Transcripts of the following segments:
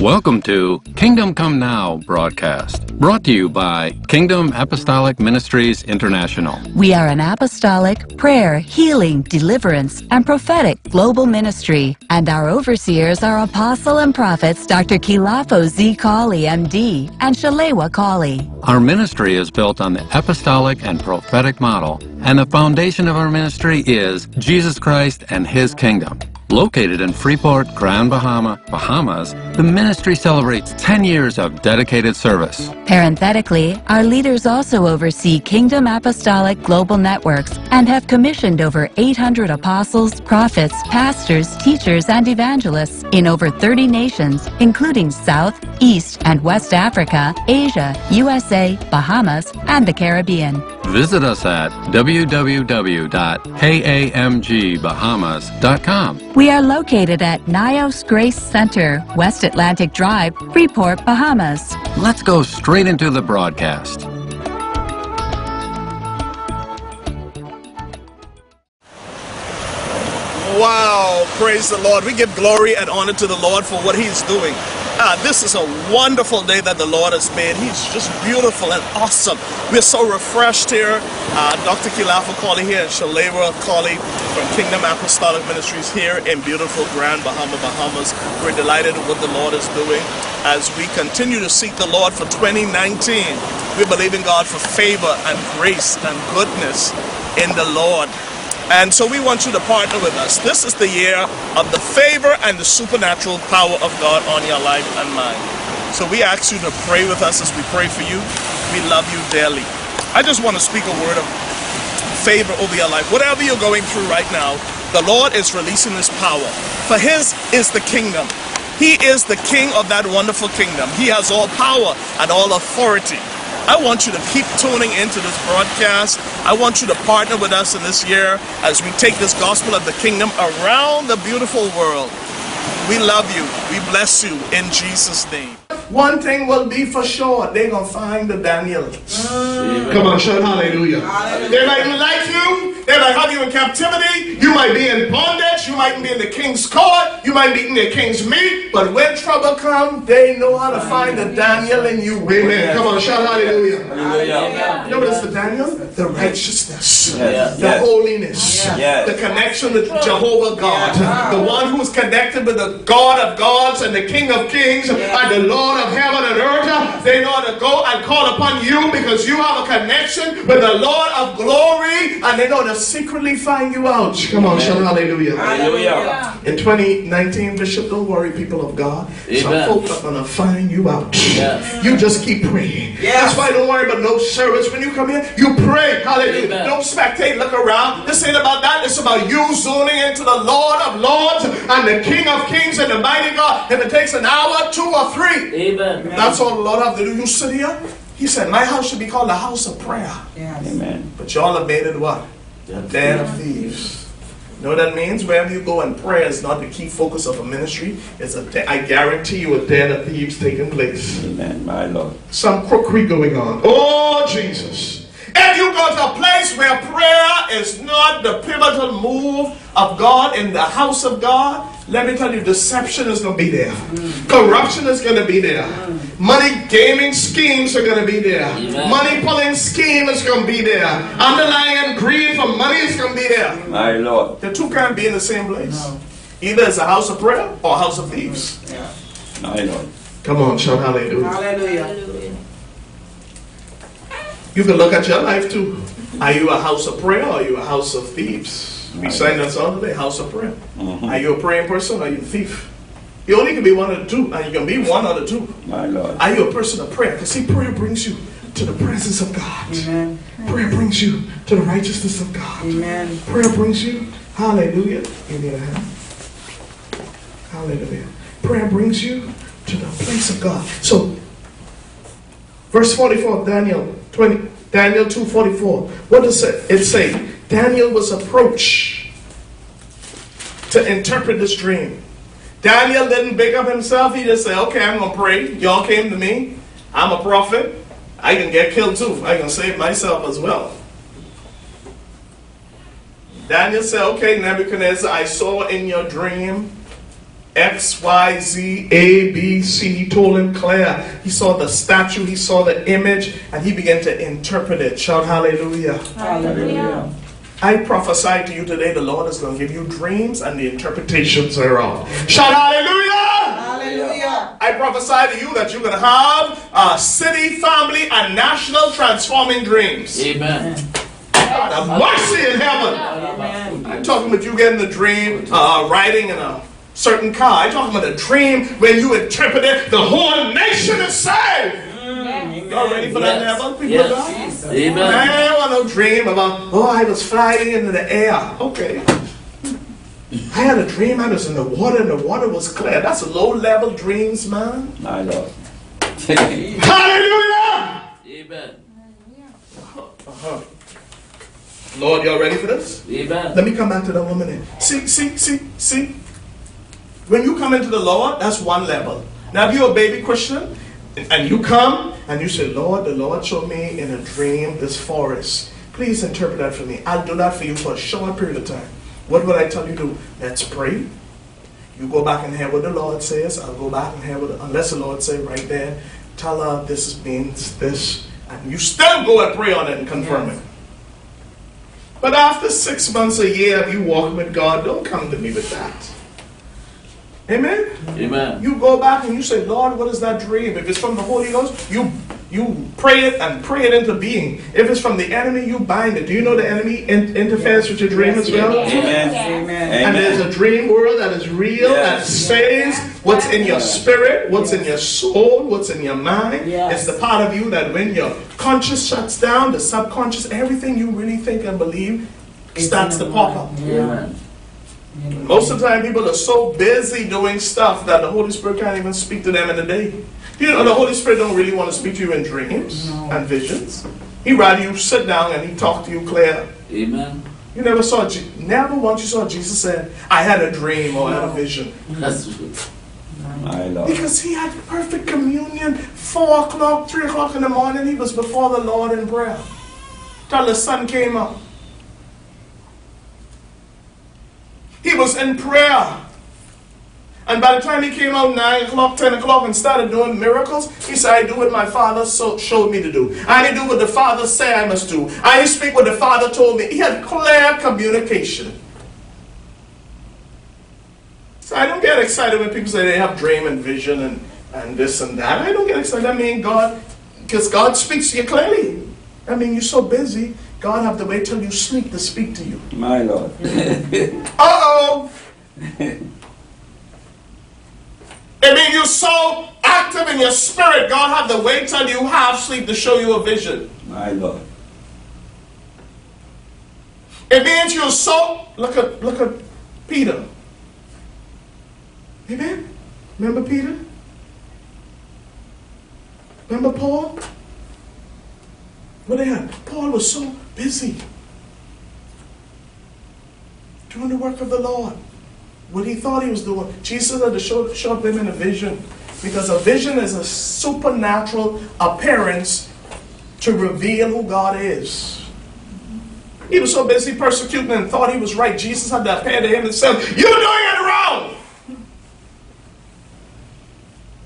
Welcome to Kingdom Come Now broadcast, brought to you by Kingdom Apostolic Ministries International. We are an apostolic, prayer, healing, deliverance, and prophetic global ministry, and our overseers are apostle and prophets Dr. Kilafo Z. Kali, MD, and Shalewa Kali. Our ministry is built on the apostolic and prophetic model, and the foundation of our ministry is Jesus Christ and His kingdom. Located in Freeport, Grand Bahama, Bahamas, the ministry celebrates 10 years of dedicated service. Parenthetically, our leaders also oversee Kingdom Apostolic Global Networks and have commissioned over 800 apostles, prophets, pastors, teachers, and evangelists in over 30 nations, including South, East, and West Africa, Asia, USA, Bahamas, and the Caribbean. Visit us at www.kamgbahamas.com. We are located at Nios Grace Center, West Atlantic Drive, Freeport, Bahamas. Let's go straight into the broadcast. Wow, praise the Lord. We give glory and honor to the Lord for what He's doing. Ah, this is a wonderful day that the Lord has made. He's just beautiful and awesome. We're so refreshed here. Uh, Dr. Kilafo Kali here and Shalewa Kali from Kingdom Apostolic Ministries here in beautiful Grand Bahama, Bahamas. We're delighted with what the Lord is doing as we continue to seek the Lord for 2019. We believe in God for favor and grace and goodness in the Lord. And so we want you to partner with us. This is the year of the favor and the supernatural power of God on your life and mine. So we ask you to pray with us as we pray for you. We love you dearly. I just want to speak a word of favor over your life. Whatever you're going through right now, the Lord is releasing His power. For His is the kingdom. He is the king of that wonderful kingdom. He has all power and all authority. I want you to keep tuning into this broadcast. I want you to partner with us in this year as we take this gospel of the kingdom around the beautiful world. We love you. We bless you in Jesus' name. One thing will be for sure they're going to find the Daniel. Come on, shout hallelujah. They might not like you. They might have you in captivity. You might be in bondage. You might be in the king's court. You might be in the king's meat. But when trouble comes, they know how to find the Daniel in you. Amen. Come on, shout hallelujah. You know the Daniel? The righteousness, Yes. the holiness, Yes. the connection with Jehovah God, the one who's connected with the God of gods and the King of kings and the Lord of heaven and earth. They know to go and call upon you because you have a connection with the Lord of glory and they know to secretly find you out. Come on, shout hallelujah. Hallelujah. In 2019, Bishop, don't worry, people of God. Some folks are going to find you out. Yes. You just keep praying. Yes. That's why don't worry about no service. When you come in, you pray. Hallelujah. Amen. Don't spectate, look around. This ain't about that. It's about you zooming into the Lord of Lords and the King of Kings and the mighty God. If it takes an hour, two or three, Amen. that's all the Lord have to do. You sit here. He said, My house should be called the house of prayer. Amen. But y'all have made it what? A den of thieves. You know what that means? Wherever you go and prayer is not the key focus of a ministry. It's a de- I guarantee you a den of thieves taking place. Amen, my Lord. Some crookery going on. Oh, Jesus. If go to a place where prayer is not the pivotal move of God in the house of God, let me tell you, deception is going to be there. Mm. Corruption is going to be there. Mm. Money gaming schemes are going to be there. Amen. Money pulling scheme is going to be there. Underlying greed for money is going to be there. My Lord. The two can't be in the same place. Either it's a house of prayer or a house of thieves. My Lord. Come on, shout hallelujah. Hallelujah. You can look at your life too. Are you a house of prayer or are you a house of thieves? We sang that song today, house of prayer. Mm-hmm. Are you a praying person or are you a thief? You only can be one of the two, and you can be one of the two. My Lord. Are you a person of prayer? Because see, prayer brings you to the presence of God. Amen. Prayer brings you to the righteousness of God. Amen. Prayer brings you, hallelujah. You need a hand. Hallelujah. Prayer brings you to the place of God. So, verse 44, Daniel 20, Daniel 2:44. What does it say? Daniel was approached to interpret this dream. Daniel didn't big up himself. He just said, okay, I'm going to pray. Y'all came to me. I'm a prophet. I can get killed too. I can save myself as well. Daniel said, okay, Nebuchadnezzar, I saw in your dream X, Y, Z, A, B, C. He told him clear. He saw the statue, he saw the image, and he began to interpret it. Shout hallelujah. Hallelujah. I prophesy to you today the Lord is going to give you dreams and the interpretations thereof. Shout hallelujah! Hallelujah. I prophesy to you that you're going to have a city, family, and national transforming dreams. Amen. God have mercy in heaven. Amen. I'm talking about you getting the dream, uh, riding in a certain car. I'm talking about a dream when you interpret it, the whole nation is saved. Y'all ready for that in Yes. heaven, people of God? Yes. I Amen. ain't want no dream about, oh, I was flying into the air. Okay. I had a dream I was in the water and the water was clear. That's low level dreams, man. My Lord. Hallelujah! Amen. Uh-huh. Lord, y'all ready for this? Amen. Let me come back to that woman. Here. See, see, see, see. When you come into the Lord, that's one level. Now, if you're a baby Christian and you come and you say, Lord, the Lord showed me in a dream this forest. Please interpret that for me. I'll do that for you for a short period of time. What would I tell you to do? Let's pray. You go back and hear what the Lord says. I'll go back and hear what, the, unless the Lord say right there, tell her this means this. And you still go and pray on it and confirm it. But after six months, a year of you walking with God, don't come to me with that. Amen? Amen. You go back and you say, Lord, what is that dream? If it's from the Holy Ghost, you you pray it and pray it into being. If it's from the enemy, you bind it. Do you know the enemy in- interferes with your dream as well? Amen. Amen. And there's a dream world that is real, that Yes. says what's in your spirit, what's in your soul, what's in your mind. Yes. It's the part of you that when your conscious shuts down, the subconscious, everything you really think and believe starts to pop up. Amen. Most of the time, people are so busy doing stuff that the Holy Spirit can't even speak to them in the day. You know, the Holy Spirit don't really want to speak to you in dreams and visions. He rather you sit down and he talk to you clear. Amen. You never saw, Je- never once you saw Jesus said, "I had a dream or I had a vision," That's true. My Lord. because he had perfect communion. Four o'clock, three o'clock in the morning, he was before the Lord in prayer till the sun came up. He was in prayer. And by the time he came out 9 o'clock, 10 o'clock, and started doing miracles, he said, I do what my father so showed me to do. I do what the father said I must do. I speak what the father told me. He had clear communication. So I don't get excited when people say they have dream and vision and, and this and that. I don't get excited. I mean, God, because God speaks to you clearly. I mean, you're so busy, God have to wait till you sleep to speak to you. My Lord. Uh-oh! I mean, you're so active in your spirit, God have to wait till you have sleep to show you a vision. My Lord. It means you're so look at look at Peter. Amen. Remember Peter? Remember Paul? What they had? Paul was so busy doing the work of the Lord. What he thought he was doing. Jesus had to show, show him in a vision. Because a vision is a supernatural appearance to reveal who God is. He was so busy persecuting and thought he was right. Jesus had to appear to him and said, You're doing it wrong.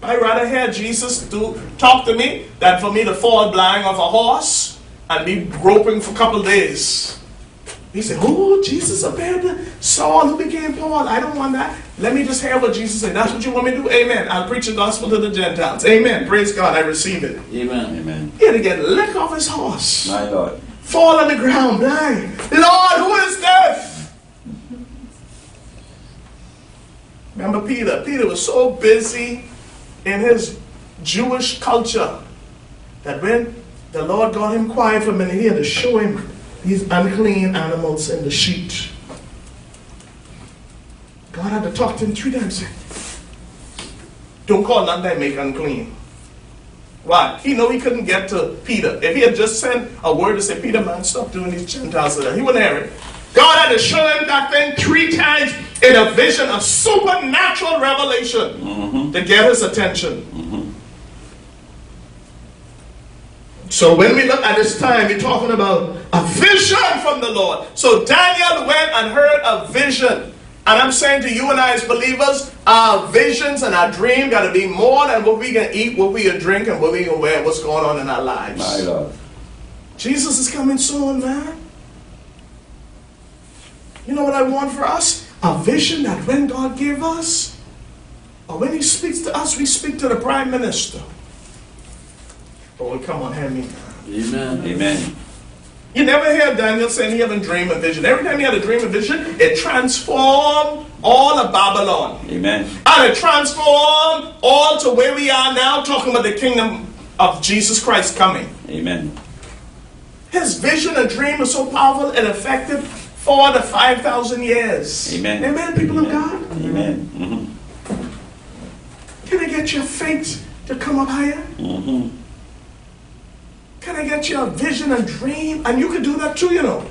I'd rather hear Jesus do talk to me than for me to fall blind off a horse and be groping for a couple days. He said, Oh, Jesus appeared to Saul who became Paul. I don't want that. Let me just hear what Jesus said. That's what you want me to do? Amen. I'll preach the gospel to the Gentiles. Amen. Praise God. I receive it. Amen. Amen. He had to get lick off his horse My Lord. fall on the ground blind. Lord, who is this? Remember Peter? Peter was so busy in his Jewish culture that when the Lord got him quiet for a minute, here to show him these unclean animals in the sheet. God had to talk to him three times. Don't call none that make unclean. Why? He know he couldn't get to Peter. If he had just sent a word to say, Peter, man, stop doing these Gentiles, to that," he wouldn't hear it. God had to show him that thing three times in a vision of supernatural revelation mm-hmm. to get his attention. So when we look at this time, we're talking about a vision from the Lord. So Daniel went and heard a vision. And I'm saying to you and I as believers, our visions and our dream got to be more than what we can eat, what we can drink, and what we can wear, what's going on in our lives. My Lord. Jesus is coming soon, man. You know what I want for us? A vision that when God gave us, or when He speaks to us, we speak to the Prime Minister. Oh, come on, hand me. Amen. Amen. You never hear Daniel saying he had a dream and vision. Every time he had a dream and vision, it transformed all of Babylon. Amen. And it transformed all to where we are now, talking about the kingdom of Jesus Christ coming. Amen. His vision and dream was so powerful and effective for the 5,000 years. Amen. Amen, people of God. Amen. Mhm. Can I get your faith to come up higher? Mhm. Can I get your vision and dream? And you can do that too, you know.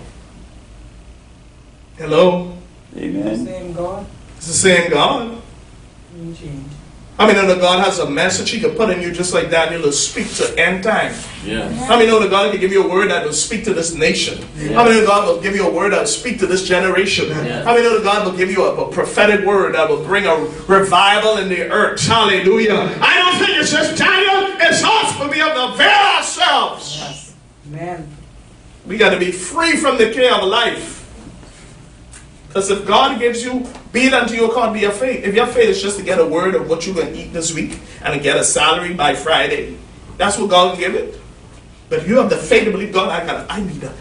Hello? Amen. The Same God, It's the same God. didn't change. I mean, know that God has a message He can put in you just like Daniel to speak to end time. Yes. How many know that God can give you a word that will speak to this nation? How many know God will give you a word that will speak to this generation? Yeah. How many know that God will give you a, a prophetic word that will bring a revival in the earth? Hallelujah. I don't think it's just Daniel, it's us, but we have to avail ourselves. Yes. Amen. We got to be free from the care of life. Because if God gives you, be it unto your account, be your faith. If your faith is just to get a word of what you're going to eat this week and to get a salary by Friday, that's what God can give it. But if you have the faith to believe God, I got, I need a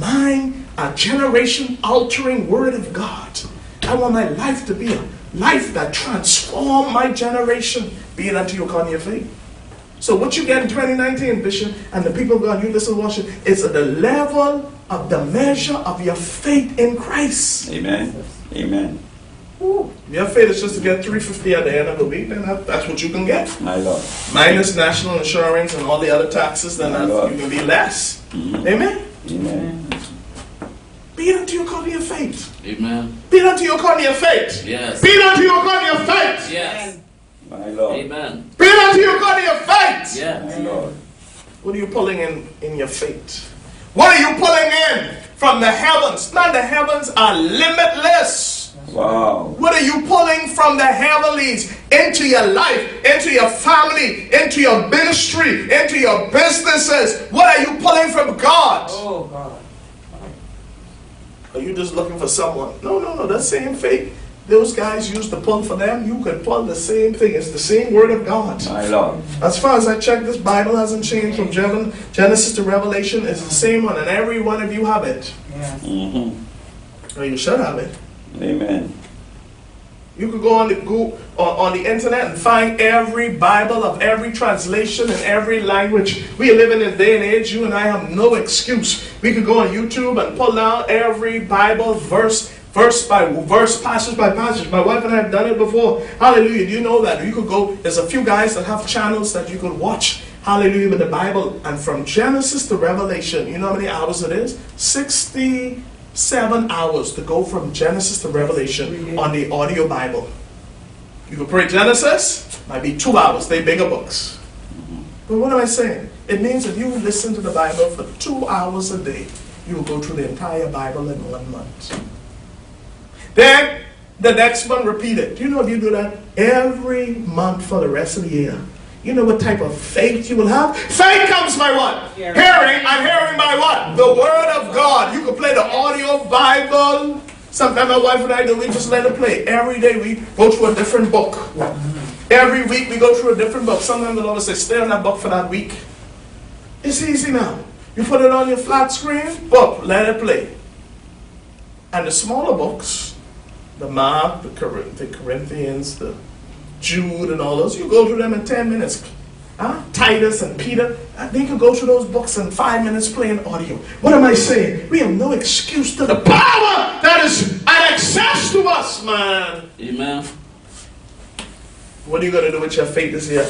mind, a generation altering word of God. I want my life to be a life that transform my generation. Be it unto your account, your faith. So what you get in 2019, Bishop, and the people of God, you listen to worship, is at the level of the measure of your faith in Christ. Amen. Amen. Ooh, Your faith is just to get 350 at the end of the week, then that, that's what you can get. My Lord. Minus national insurance and all the other taxes, then that, you can be less. Mm-hmm. Amen? Amen. Be it unto your according to your faith. Amen. Be it unto your according to your faith. Yes. Be it unto your according to your faith. Yes. My Lord. Amen. Be it unto your according to your faith. Yes. My Lord. What are you pulling in in your faith? What are you pulling in from the heavens? Now the heavens are limitless. Wow. What are you pulling from the heavenlies into your life, into your family, into your ministry, into your businesses? What are you pulling from God? Oh God. Are you just looking for someone? No, no, no. That same faith those guys used to pull for them, you can pull the same thing. It's the same word of God. My Lord. As far as I check, this Bible hasn't changed from Gen- Genesis to Revelation. It's the same one, and every one of you have it. Yes. Mm-hmm. Or you should have it. Amen. You could go on the go on, on the internet and find every Bible of every translation in every language. We are living in a day and age. You and I have no excuse. We could go on YouTube and pull out every Bible verse, verse by verse, passage by passage. My wife and I have done it before. Hallelujah! Do you know that you could go? There's a few guys that have channels that you could watch. Hallelujah with the Bible, and from Genesis to Revelation, you know how many hours it is? Sixty seven hours to go from Genesis to Revelation on the audio Bible. You could pray Genesis, might be two hours, they bigger books. But what am I saying? It means if you listen to the Bible for two hours a day, you will go through the entire Bible in one month. Then the next one repeat it. Do you know if you do that every month for the rest of the year? You know what type of faith you will have? Faith comes by what? Hearing. Hearing. I'm hearing by what? The Word of God. You can play the audio Bible. Sometimes my wife and I do, we just let it play. Every day we go through a different book. Every week we go through a different book. Sometimes the Lord will say, stay on that book for that week. It's easy now. You put it on your flat screen, book, let it play. And the smaller books, the mob, the, Cor- the Corinthians, the Jude, and all those, you go through them in 10 minutes. Huh? Titus and Peter, uh, they could go through those books in five minutes playing audio. What am I saying? We have no excuse to the power that is at access to us, man. Amen. What are you going to do with your faith this year?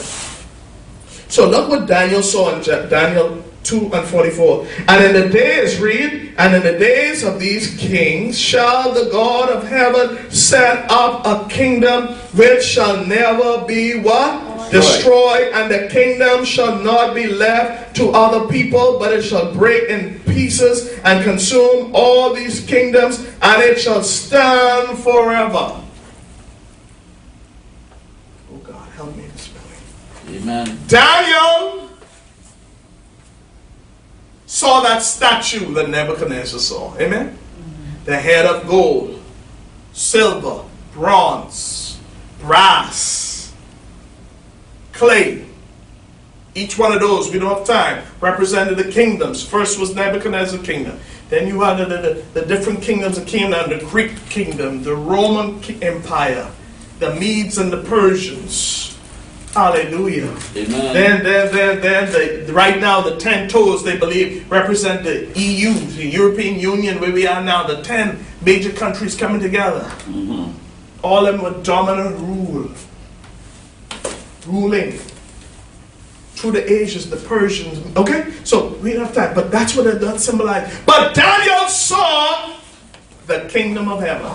So look what Daniel saw in Ja- Daniel 2 and 44. And in the days, read, and in the days of these kings shall the God of heaven set up a kingdom which shall never be what? Destroyed, and the kingdom shall not be left to other people, but it shall break in pieces and consume all these kingdoms, and it shall stand forever. Oh God, help me this morning. Amen. Daniel saw that statue that Nebuchadnezzar saw. Amen? The head of gold, silver, bronze, brass, clay. Each one of those, we don't have time, represented the kingdoms. First was Nebuchadnezzar's kingdom. Then you had the, the, the different kingdoms that came down the Greek kingdom, the Roman Empire, the Medes and the Persians. Hallelujah. Amen. Then, then, then, then, the, right now, the ten toes they believe represent the EU, the European Union, where we are now. The ten major countries coming together. Mm-hmm. All of them with dominant rule, ruling through the Asians, the Persians. Okay, so we have that, but that's what it does symbolize. But Daniel saw the kingdom of heaven.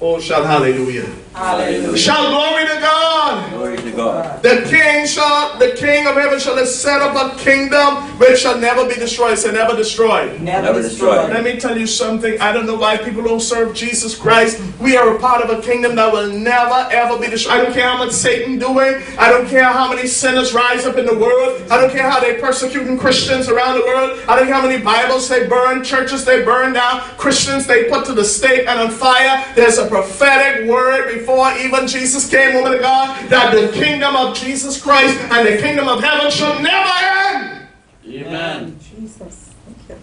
Oh, shout hallelujah! Hallelujah. Shout glory to God! Glory to God. The king shall, the king of heaven shall set up a kingdom which shall never be destroyed. Say never destroyed. Never Never destroyed. Let me tell you something. I don't know why people don't serve Jesus Christ. We are a part of a kingdom that will never ever be destroyed. I don't care how much Satan doing. I don't care how many sinners rise up in the world. I don't care how they persecuting Christians around the world. I don't care how many Bibles they burn, churches they burn down, Christians they put to the stake and on fire. There's a prophetic word before even Jesus came, woman of God, that the kingdom of Jesus Christ and the kingdom of heaven shall never end. Amen. Jesus. Thank you.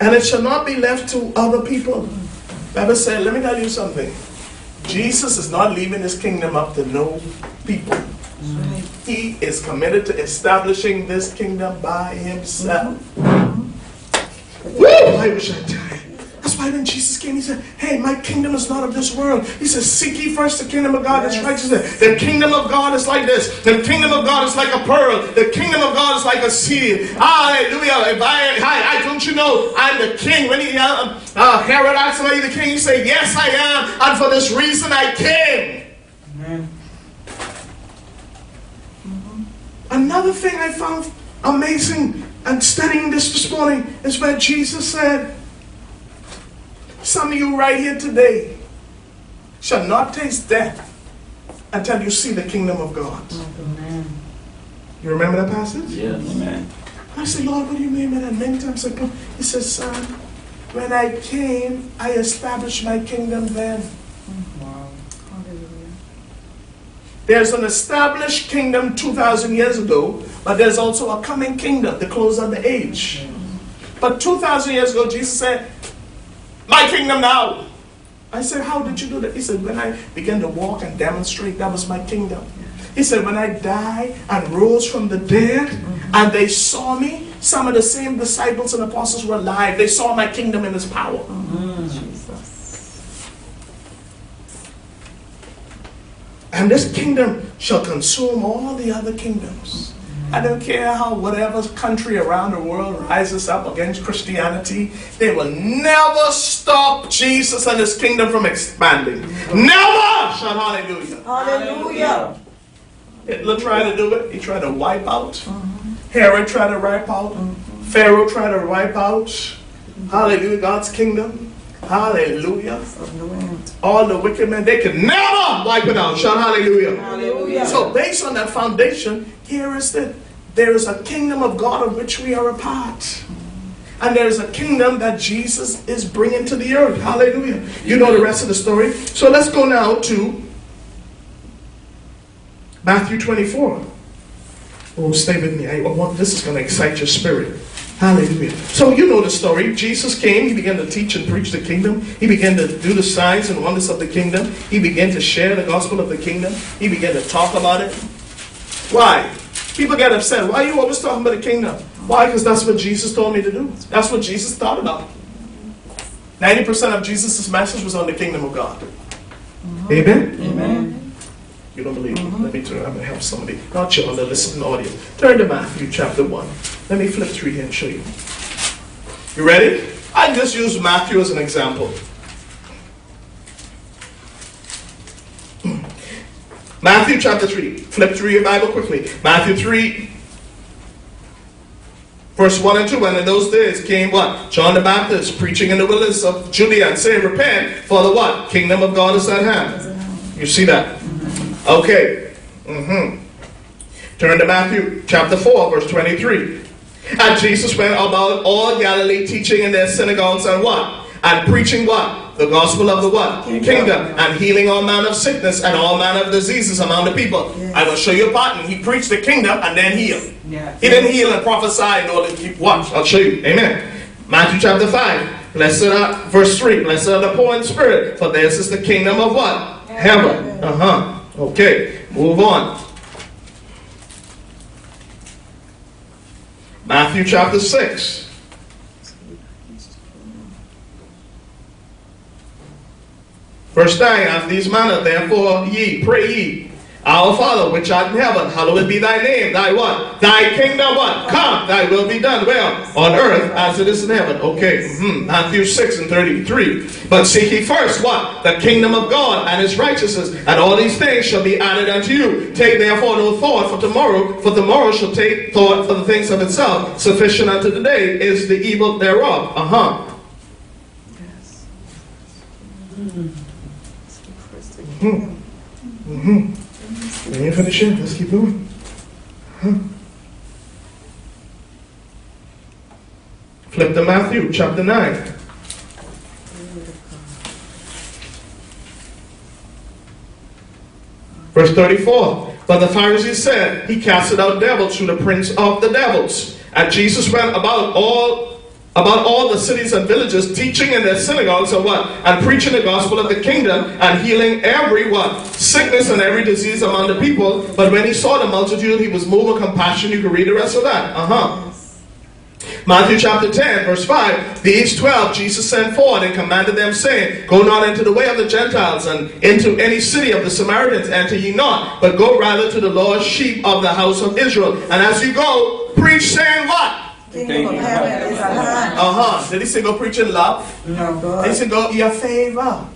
And it shall not be left to other people. Bible said, let me tell you something. Jesus is not leaving his kingdom up to no people. He is committed to establishing this kingdom by himself. Mm-hmm. Woo! I wish I died. That's why when Jesus came, he said, Hey, my kingdom is not of this world. He says, Seek ye first the kingdom of God and his righteousness. The kingdom of God is like this. The kingdom of God is like a pearl. The kingdom of God is like a seed. Hallelujah. If I, I, I don't you know, I'm the king. When he, uh, uh, Herod asked him, Are you the king? He said, Yes, I am. And for this reason I came. Amen. Another thing I found amazing and studying this this morning is where Jesus said, Some of you right here today shall not taste death until you see the kingdom of God. Amen. You remember that passage? Yes. Amen. I said, Lord, what do you mean by that? Many times I come. He says, Son, when I came, I established my kingdom then. Wow. There's an established kingdom 2,000 years ago, but there's also a coming kingdom, the close of the age. But 2,000 years ago, Jesus said, My kingdom now. I said, How did you do that? He said, When I began to walk and demonstrate, that was my kingdom. He said, When I died and rose from the dead, and they saw me, some of the same disciples and apostles were alive. They saw my kingdom in its power. Jesus. And this kingdom shall consume all the other kingdoms. I don't care how whatever country around the world rises up against Christianity, they will never stop Jesus and his kingdom from expanding. Never! Shout hallelujah. Hallelujah. Hitler tried to do it. He tried to wipe out. Herod tried to wipe out. Pharaoh tried to wipe out. Hallelujah. God's kingdom. Hallelujah. Of no end. All the wicked men, they can never wipe it out. Shout hallelujah. Hallelujah. So, based on that foundation, here is that there is a kingdom of God of which we are a part. And there is a kingdom that Jesus is bringing to the earth. Hallelujah. You know the rest of the story. So, let's go now to Matthew 24. Oh, stay with me. I want, this is going to excite your spirit. Hallelujah. So you know the story. Jesus came, he began to teach and preach the kingdom. He began to do the signs and wonders of the kingdom. He began to share the gospel of the kingdom. He began to talk about it. Why? People get upset. Why are you always talking about the kingdom? Why? Because that's what Jesus told me to do. That's what Jesus thought about. 90% of Jesus' message was on the kingdom of God. Uh-huh. Amen? Amen. You don't believe me? Let me turn. I'm going to help somebody. Not you on the listening audience. Turn to Matthew chapter 1. Let me flip through here and show you. You ready? I just use Matthew as an example. Matthew chapter 3. Flip through your Bible quickly. Matthew 3, verse 1 and 2. And in those days came what? John the Baptist preaching in the wilderness of Judea and saying, Repent, for the what? Kingdom of God is at hand. You see that? Okay. hmm Turn to Matthew chapter 4, verse 23. And Jesus went about all Galilee, teaching in their synagogues and what? And preaching what? The gospel of the what? Kingdom. And healing all manner of sickness and all manner of diseases among the people. I will show you a pattern. He preached the kingdom and then healed. Yes. He didn't heal and prophesy in order to keep watch. I'll show you. Amen. Matthew chapter 5. Blessed are, verse 3. Blessed are the poor in spirit, for theirs is the kingdom of what? Heaven. Uh huh. Okay. Move on. Matthew chapter 6. Verse 9, after these manner, therefore ye, pray ye, our Father which art in heaven, hallowed be thy name, thy what? Thy kingdom what? Come, thy will be done, well, on earth as it is in heaven. Okay, mhm. Matthew 6 and 33. But seek ye first what? The kingdom of God and his righteousness, and all these things shall be added unto you. Take therefore no thought for tomorrow, for tomorrow shall take thought for the things of itself. Sufficient unto the day is the evil thereof. Uh-huh. Yes. Seek Mm-hmm. Mm-hmm. Let me finish it. Let's keep going. Huh. Flip to Matthew chapter 9. Verse 34. But the Pharisees said, He casted out devils through the prince of the devils. And Jesus went about all about all the cities and villages, teaching in their synagogues and what? And preaching the gospel of the kingdom and healing every what? Sickness and every disease among the people. But when he saw the multitude, he was moved with compassion. You can read the rest of that. Uh-huh. Matthew chapter 10, verse 5. These twelve Jesus sent forth and commanded them, saying, Go not into the way of the Gentiles, and into any city of the Samaritans enter ye not, but go rather to the lost sheep of the house of Israel. And as you go, preach, saying what? Kingdom of heaven is at hand. Uh-huh. Did he say go preach in love? No, He God. said go your favor.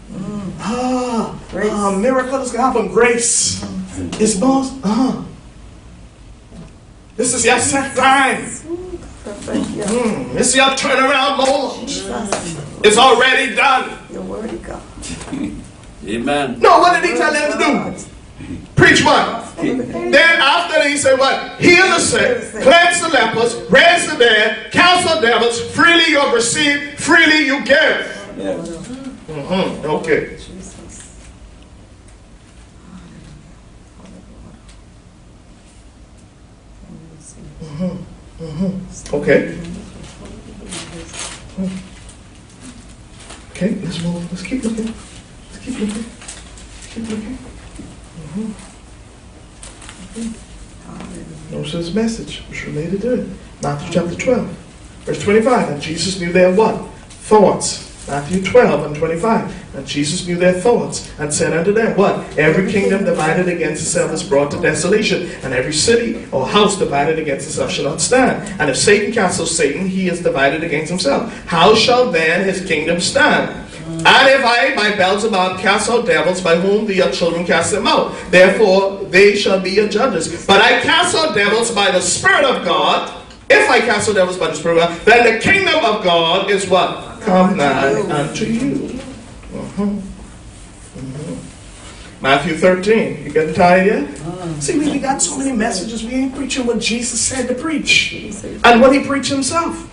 Ah, Grace. ah, miracles can happen. Grace. It's most, uh-huh. This is your set time. Perfect. Yeah. Mm, This is your turnaround moment. Jesus. It's already done. Your word, God. Amen. No, what did he tell them to do? Preach what? Then after that he said what? Heal the sick, cleanse the lepers, raise the dead, counsel devils, freely you have received, freely you give. Yes. Mhm, Okay. Jesus. Okay. Okay, let's move. Let's keep looking. Let's keep looking. Let's keep looking. Mm-hmm. Notice this message was related to it. Matthew chapter 12, verse 25. And Jesus knew their what? Thoughts. Matthew 12 and 25. And Jesus knew their thoughts and said unto them, What? Every kingdom divided against itself is brought to desolation, and every city or house divided against itself shall not stand. And if Satan castles Satan, he is divided against himself. How shall then his kingdom stand? And if I by Beelzebub cast out devils, by whom the children cast them out, therefore they shall be your judges. But I cast out devils by the Spirit of God. If I cast out devils by the Spirit of God, then the kingdom of God is what? Come nigh unto you. Mhm. Mhm. Matthew 13. You getting tired yet? See, we we got so many messages. We ain't preaching what Jesus said to preach and what he preached himself.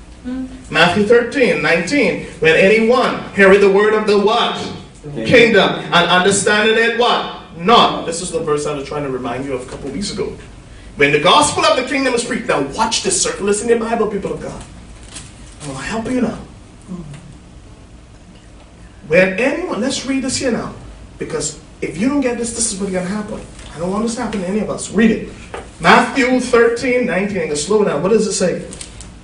Matthew 13, 19. When anyone heareth the word of the what? Kingdom. And understanding it what? Not. This is the verse I was trying to remind you of a couple weeks ago. When the gospel of the kingdom is preached, now watch this. Circle Listen in your Bible, people of God. I'm going to help you now. When anyone, let's read this here now. Because if you don't get this, this is what's going to happen. I don't want this to happen to any of us. Read it. Matthew 13, 19. I'm going to slow down. What does it say?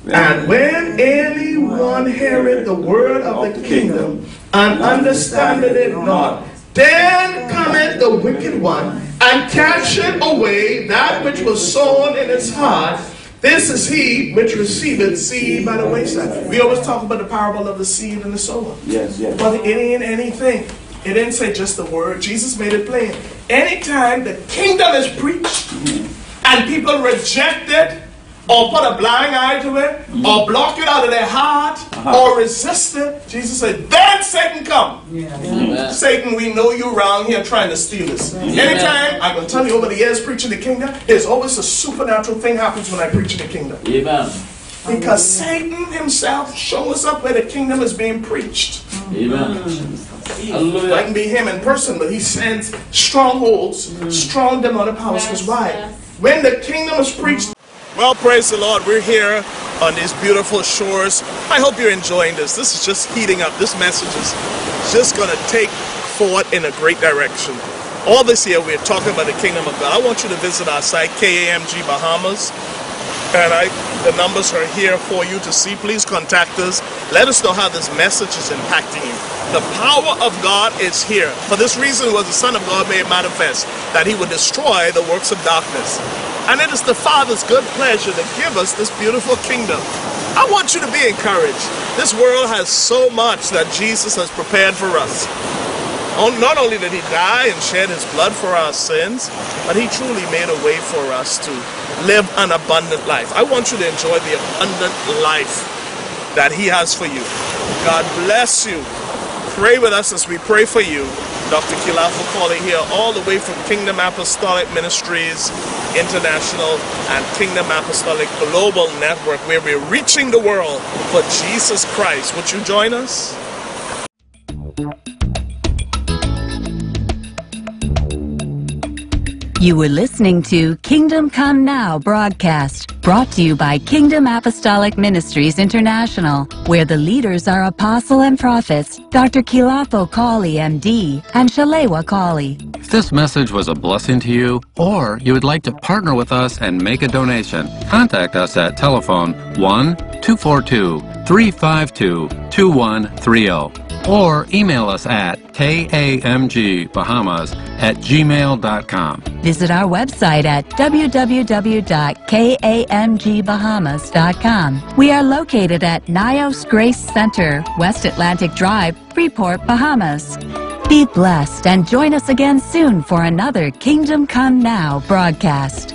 And when anyone heareth the word of the kingdom and understandeth it not, then cometh the wicked one and catcheth away that which was sown in his heart. This is he which receiveth seed by the wayside. We always talk about the parable of the seed and the sower. Yes, yes. But it ain't anything. It didn't say just the word. Jesus made it plain. Anytime the kingdom is preached mm-hmm. and people reject it, or put a blind eye to it, or mm-hmm. block it out of their heart, uh-huh. or resist it, Jesus said, then Satan come. Amen. Mm-hmm. Satan, we know you around here trying to steal this. Anytime, I'm going to tell you over the years preaching the kingdom, there's always a supernatural thing happens when I preach in the kingdom. Amen. Because Satan himself shows up where the kingdom is being preached. Amen. It Hallelujah. can be him in person, but he sends strongholds, strong demonic powers. Because why? When the kingdom is preached, well, praise the Lord. We're here on these beautiful shores. I hope you're enjoying this. This is just heating up. This message is just going to take forward in a great direction. All this year, we're talking about the kingdom of God. I want you to visit our site, KAMG Bahamas. And I, the numbers are here for you to see. Please contact us. Let us know how this message is impacting you. The power of God is here. For this reason was the Son of God made manifest, that he would destroy the works of darkness. And it is the Father's good pleasure to give us this beautiful kingdom. I want you to be encouraged. This world has so much that Jesus has prepared for us. Not only did he die and shed his blood for our sins, but he truly made a way for us to live an abundant life. I want you to enjoy the abundant life that he has for you. God bless you. Pray with us as we pray for you. Dr. Kilafo calling here all the way from Kingdom Apostolic Ministries International and Kingdom Apostolic Global Network, where we're reaching the world for Jesus Christ. Would you join us? You were listening to Kingdom Come Now broadcast, brought to you by Kingdom Apostolic Ministries International, where the leaders are apostle and prophets Dr. Kilafo Kali, MD, and Shalewa Kali. If this message was a blessing to you, or you would like to partner with us and make a donation, contact us at telephone 1 242 352 2130 or email us at kamgbahamas at gmail.com. Visit our website at www.kamgbahamas.com. We are located at Nios Grace Center, West Atlantic Drive, Freeport, Bahamas. Be blessed and join us again soon for another Kingdom Come Now broadcast.